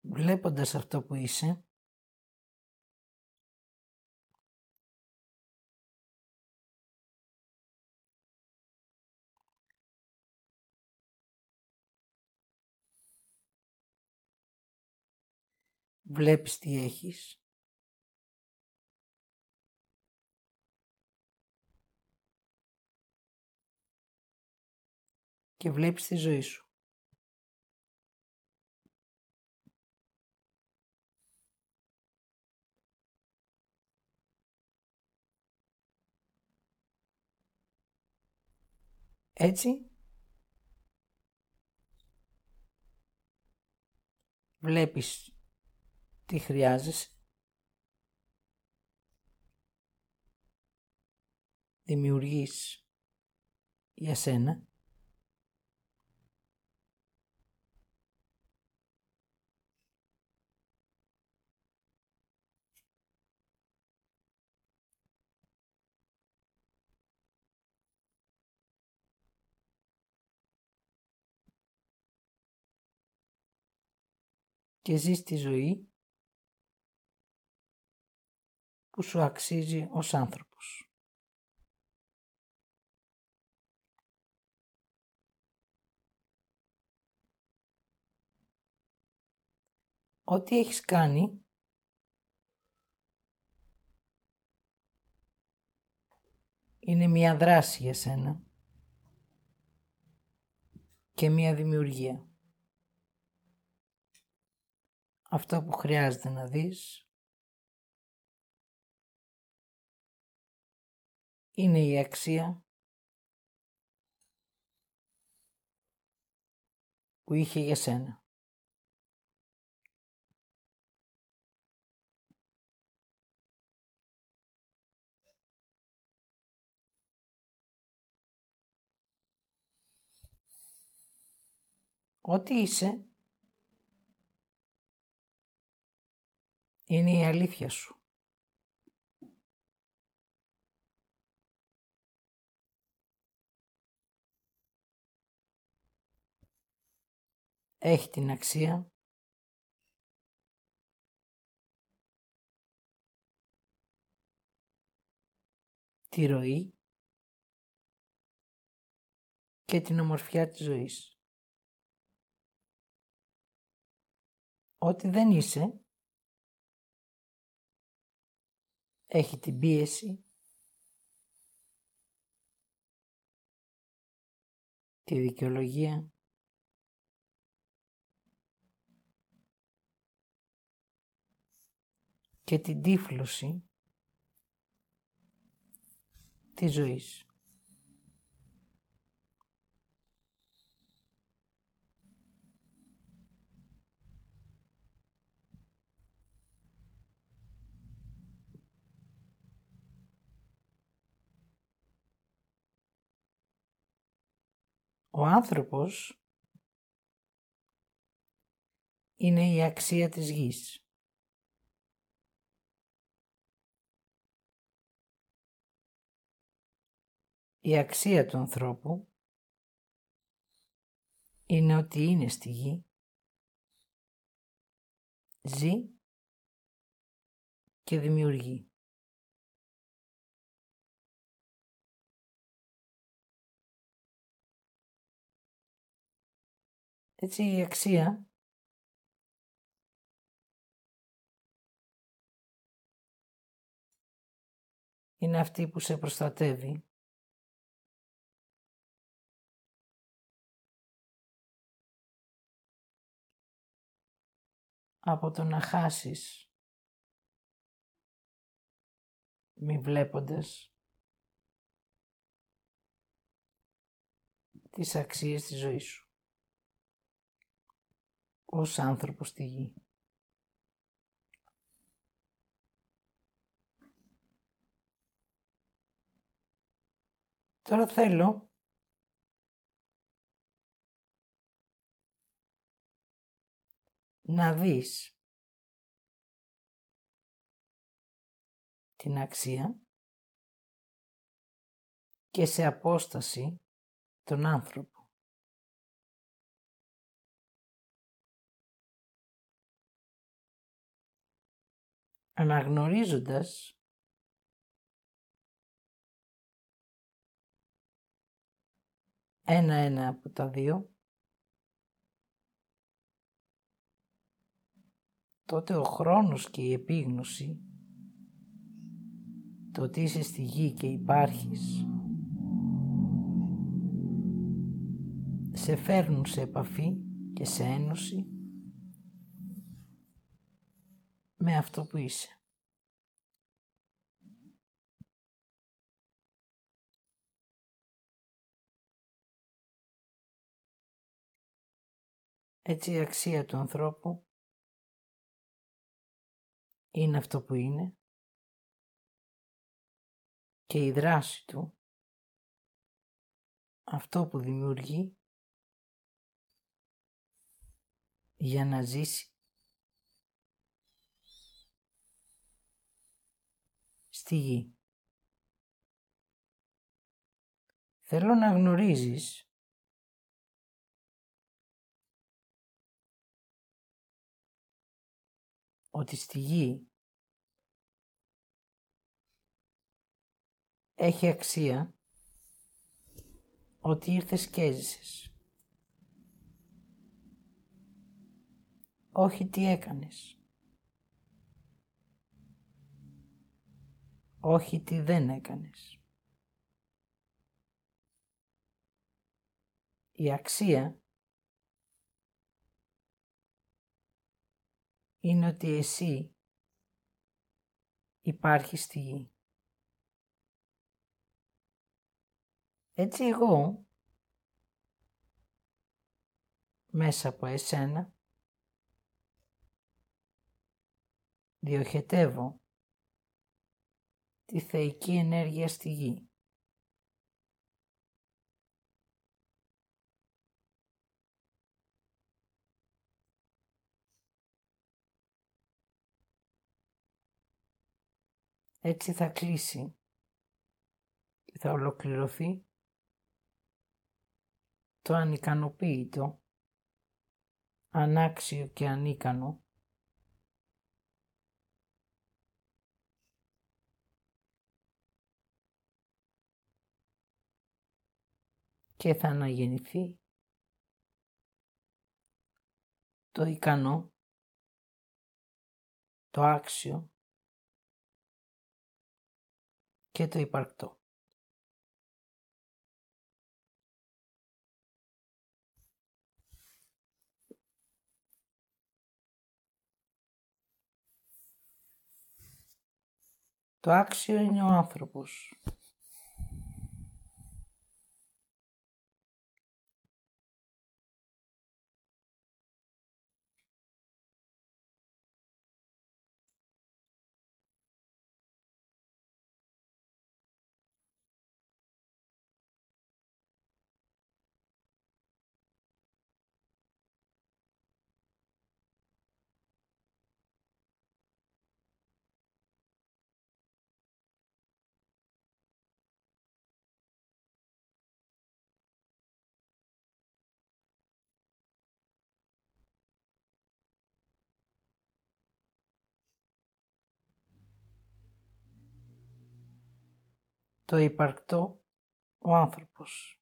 Βλέποντας αυτό που είσαι, βλέπεις τι έχεις, και βλέπεις τη ζωή σου. Έτσι, βλέπεις τι χρειάζεσαι, δημιουργείς για σένα και ζεις τη ζωή που σου αξίζει ως άνθρωπος. Ό,τι έχεις κάνει είναι μια δράση για σένα και μια δημιουργία. Αυτό που χρειάζεται να δεις είναι η αξία που είχε για σένα. Ό,τι είσαι είναι η αλήθεια σου. Έχει την αξία τη ροή και την ομορφιά της ζωής. Ό,τι δεν είσαι, έχει την πίεση, τη δικαιολογία, και την τύφλωση της ζωής. Ο άνθρωπος είναι η αξία της γης. Η αξία του ανθρώπου είναι ότι είναι στη γη, ζει και δημιουργεί. Έτσι η αξία. Είναι αυτή που σε προστατεύει. Από το να χάσεις. Μη βλέποντας. Τις αξίες της ζωής σου ως άνθρωπος στη γη. Τώρα θέλω να δεις την αξία και σε απόσταση τον άνθρωπο. Αναγνωρίζοντας ένα-ένα από τα δύο, τότε ο χρόνος και η επίγνωση, το ότι είσαι στη γη και υπάρχεις, σε φέρνουν σε επαφή και σε ένωση με αυτό που είσαι. Έτσι η αξία του ανθρώπου είναι αυτό που είναι και η δράση του αυτό που δημιουργεί για να ζήσει στη γη. Θέλω να γνωρίζεις ότι στη γη έχει αξία ότι ήρθες και έζησες. Όχι τι έκανες. Όχι τι δεν έκανες. Η αξία είναι ότι εσύ υπάρχεις στη γη. Έτσι εγώ, μέσα από εσένα, διοχετεύω τη θεϊκή ενέργεια στη γη. Έτσι θα κλείσει και θα ολοκληρωθεί το ανικανοποίητο, ανάξιο και ανίκανο και θα αναγεννηθεί το ικανό, το άξιο και το υπαρκτό. Το άξιο είναι ο άνθρωπος. Το υπαρκτό ο άνθρωπος.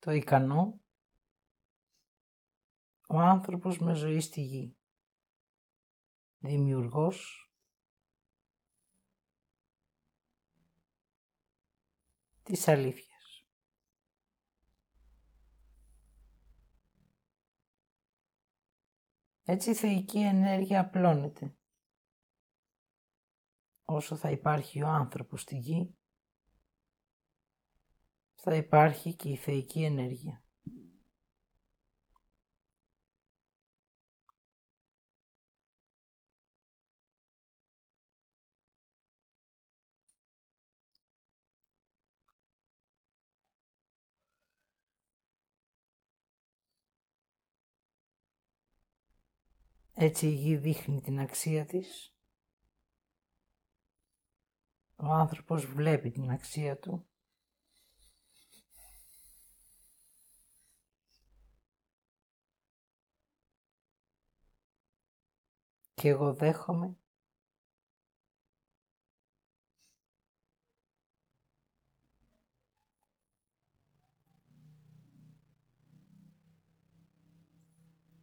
Το ικανό, ο άνθρωπος με ζωή στη γη, δημιουργός της αλήθειας. Έτσι η θεϊκή ενέργεια απλώνεται. Όσο θα υπάρχει ο άνθρωπος στη γη, θα υπάρχει και η θεϊκή ενέργεια. Έτσι η γη δείχνει την αξία της. Ο άνθρωπος βλέπει την αξία του. Και εγώ δέχομαι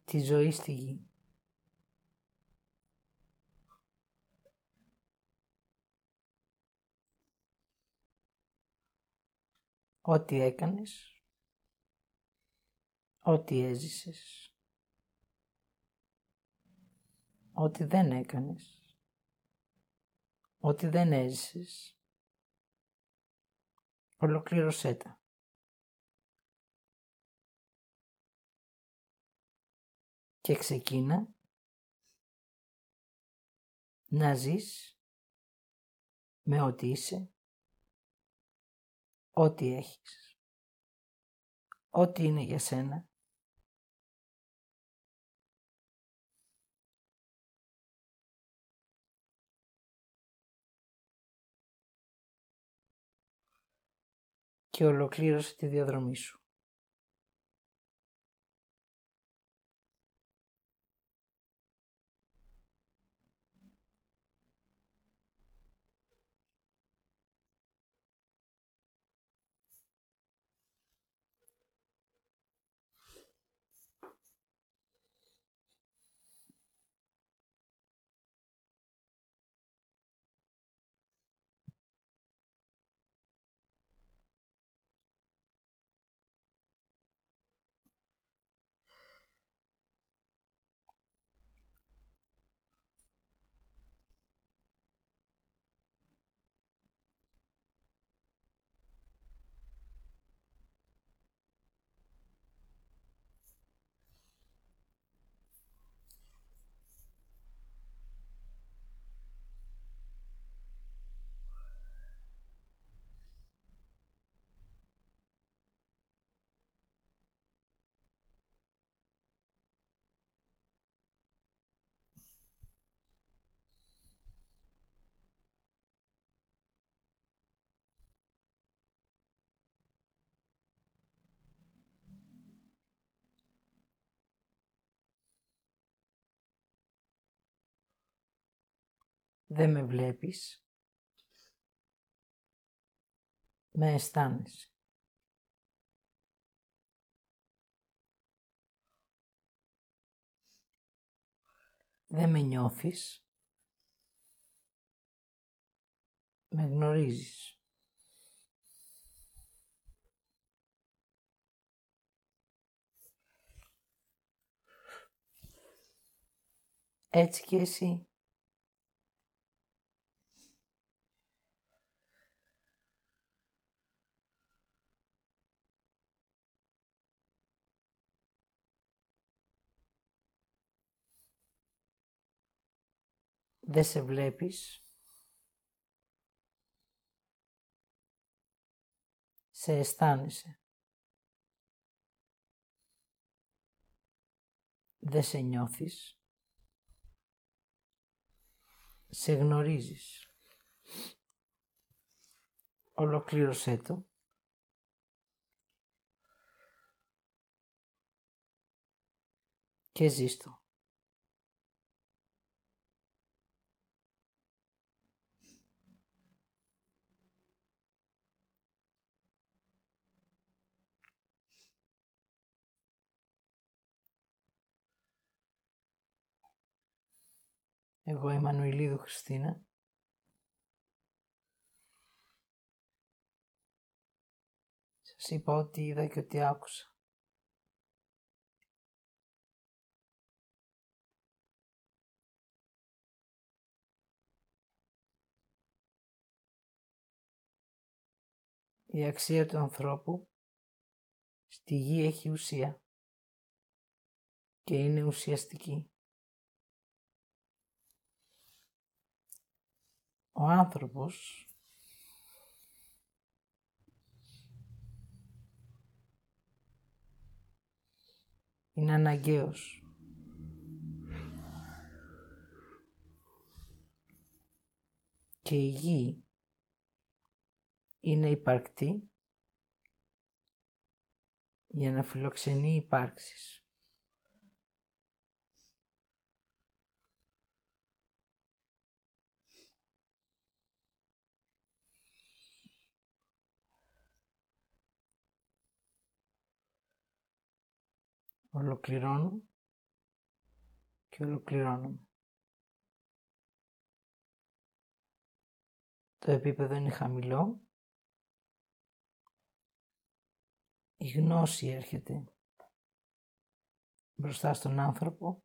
τη ζωή στη γη. ό,τι έκανες, ό,τι έζησες, ό,τι δεν έκανες, ό,τι δεν έζησες, ολοκλήρωσέ τα. Και ξεκίνα να ζεις με ό,τι είσαι ό,τι έχεις, ό,τι είναι για σένα. Και ολοκλήρωσε τη διαδρομή σου. Δεν με βλέπεις. Με αισθάνεσαι. Δεν με νιώθεις. Με γνωρίζεις. Έτσι και εσύ. Δεν σε βλέπεις, σε αισθάνεσαι. Δεν σε νιώθεις, σε γνωρίζεις. Ολοκλήρωσέ το. Και ζήστο. Εγώ η Μανουηλίδου Χριστίνα. Σας είπα ότι είδα και ότι άκουσα. Η αξία του ανθρώπου στη γη έχει ουσία και είναι ουσιαστική. Ο άνθρωπος είναι αναγκαίος. Και η γη είναι υπαρκτή για να φιλοξενεί υπάρξεις. Ολοκληρώνω και ολοκληρώνω. Το επίπεδο είναι χαμηλό. Η γνώση έρχεται μπροστά στον άνθρωπο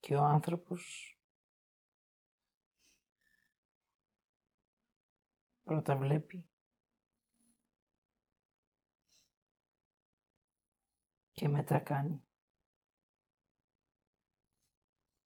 και ο άνθρωπος πρώτα βλέπει και μετά κάνει.